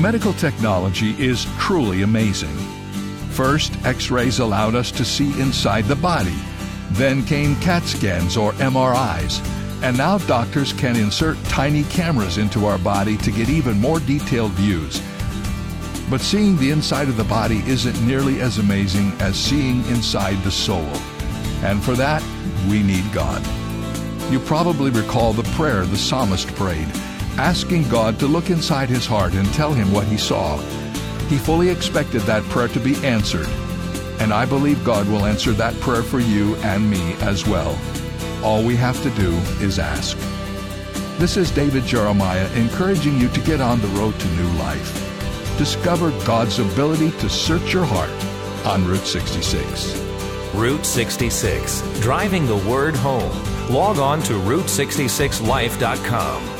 Medical technology is truly amazing. First, x rays allowed us to see inside the body. Then came CAT scans or MRIs. And now doctors can insert tiny cameras into our body to get even more detailed views. But seeing the inside of the body isn't nearly as amazing as seeing inside the soul. And for that, we need God. You probably recall the prayer the psalmist prayed, asking God to look inside his heart and tell him what he saw. He fully expected that prayer to be answered, and I believe God will answer that prayer for you and me as well. All we have to do is ask. This is David Jeremiah encouraging you to get on the road to new life. Discover God's ability to search your heart on Route 66. Route 66, driving the word home. Log on to Route66Life.com.